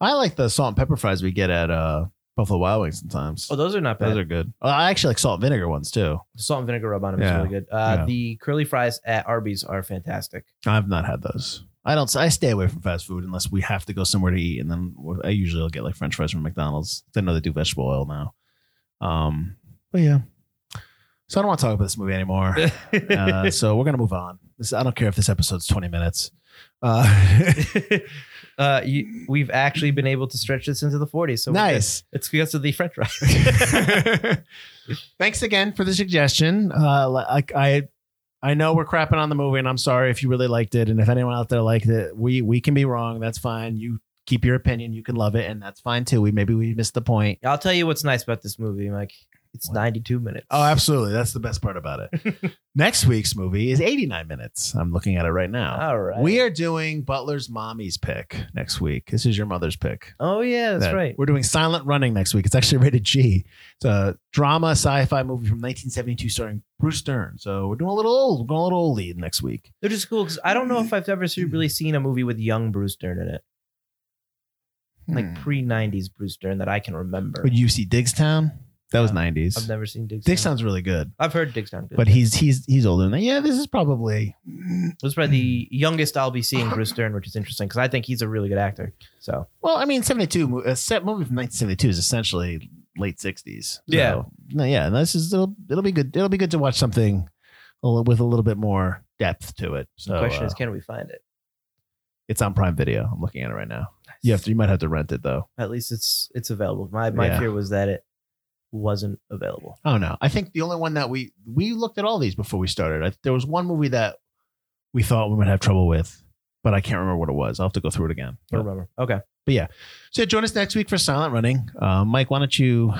I like the salt and pepper fries we get at uh, Buffalo Wild Wings sometimes. Oh, those are not bad. Those are good. I actually like salt and vinegar ones too. the salt and vinegar rub on them is Yeah. really good. Uh, Yeah. The curly fries at Arby's are fantastic. I've not had those. I don't. I stay away from fast food unless we have to go somewhere to eat, and then I usually will get like French fries from McDonald's. I know they do vegetable oil now. Um, but yeah. So I don't want to talk about this movie anymore. uh, so we're gonna move on. This, I don't care if this episode's twenty minutes. Uh, uh, you, we've actually been able to stretch this into the 40s. So nice. It's because of the French fries. Thanks again for the suggestion. Uh, like I, I know we're crapping on the movie, and I'm sorry if you really liked it, and if anyone out there liked it, we we can be wrong. That's fine. You keep your opinion. You can love it, and that's fine too. We maybe we missed the point. I'll tell you what's nice about this movie, Mike. It's 92 minutes. Oh, absolutely. That's the best part about it. Next week's movie is 89 minutes. I'm looking at it right now. All right. We are doing Butler's mommy's pick next week. This is your mother's pick. Oh, yeah, that's that- right. We're doing Silent Running next week. It's actually rated G. It's a drama sci-fi movie from 1972 starring Bruce Dern. So we're doing a little old. We're going a little old lead next week. They're just cool because I don't know if I've ever really seen a movie with young Bruce Dern in it, like Hmm. pre 90s Bruce Dern that I can remember. Would you see Diggstown? That was Yeah. nineties. I've never seen Diggstown. sounds really good, I've heard Diggstown. Good. but he's he's he's older than that. Yeah, this is probably This is probably the youngest I'll be seeing Bruce Dern, which is interesting because I think he's a really good actor. So well. I mean, seventy two. A set movie from nineteen seventy two is essentially late sixties. Yeah. no, yeah. and This is it'll it'll be good. It'll be good to watch something a little- with a little bit more depth to it. So the question uh, is, can we find it? it's on Prime Video. I'm looking at it right now. You have to. You might have to rent it though. At least it's it's available. My my Yeah. fear was that it wasn't available. Oh no! I think the only one that we we looked at all these before we started. I, there was one movie that we thought we might have trouble with, but I can't remember what it was. I'll have to go through it again. I But- remember. Okay. But yeah. So join us next week for Silent Running. Uh, Mike, why don't you,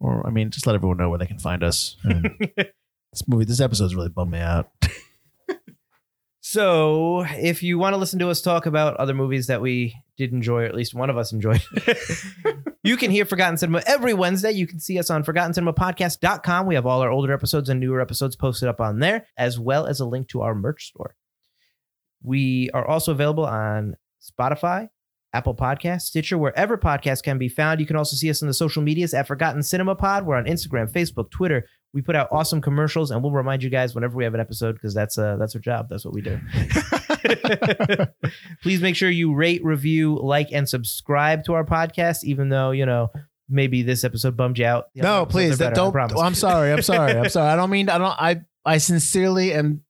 or I mean, just let everyone know where they can find us. This movie, this episode's really bummed me out. So, if you want to listen to us talk about other movies that we did enjoy, or at least one of us enjoyed, you can hear Forgotten Cinema every Wednesday. You can see us on ForgottenCinemaPodcast.com. We have all our older episodes and newer episodes posted up on there, as well as a link to our merch store. We are also available on Spotify, Apple Podcasts, Stitcher, wherever podcasts can be found. You can also see us on the social medias at Forgotten Cinema Pod. We're on Instagram, Facebook, Twitter. We put out awesome commercials, and we'll remind you guys whenever we have an episode because that's uh, that's our job. That's what we do. Please make sure you rate, review, like, and subscribe to our podcast. Even though you know maybe this episode bummed you out. No, please don't. I'm sorry. I'm sorry. I'm sorry. I don't mean. I don't. I I sincerely am.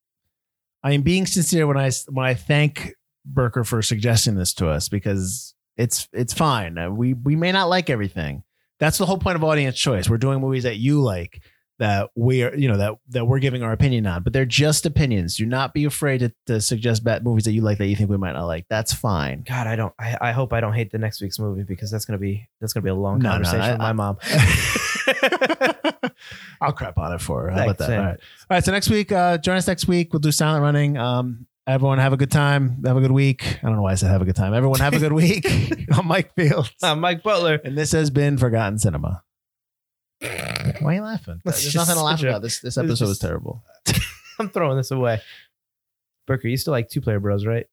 I am being sincere when I when I thank Berker for suggesting this to us because it's it's fine. We we may not like everything. That's the whole point of audience choice. We're doing movies that you like that we are you know that that we're giving our opinion on, but they're just opinions. Do not be afraid to, to suggest bad movies that you like that you think we might not like. That's fine. God, I don't. I, I hope I don't hate the next week's movie because that's gonna be that's gonna be a long No, no, conversation I- with my I- mom. I'll crap on it for her. How about Thanks, that? All right. All right. So next week, uh, join us next week. We'll do silent running. Um, everyone have a good time. Have a good week. I don't know why I said have a good time. Everyone have a good week. I'm Mike Fields. I'm Mike Butler. and this has been Forgotten Cinema. Why are you laughing? It's There's just nothing to laugh such a- about. This this episode was terrible. I'm throwing this away. Berker, you still like two player bros, right?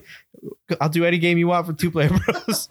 I'll do any game you want for two player bros.